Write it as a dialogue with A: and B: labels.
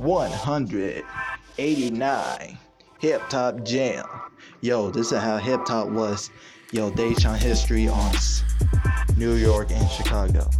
A: 189 Hip Top Jam. Yo, this is how hip hop was. Yo, Daytime history on New York and Chicago.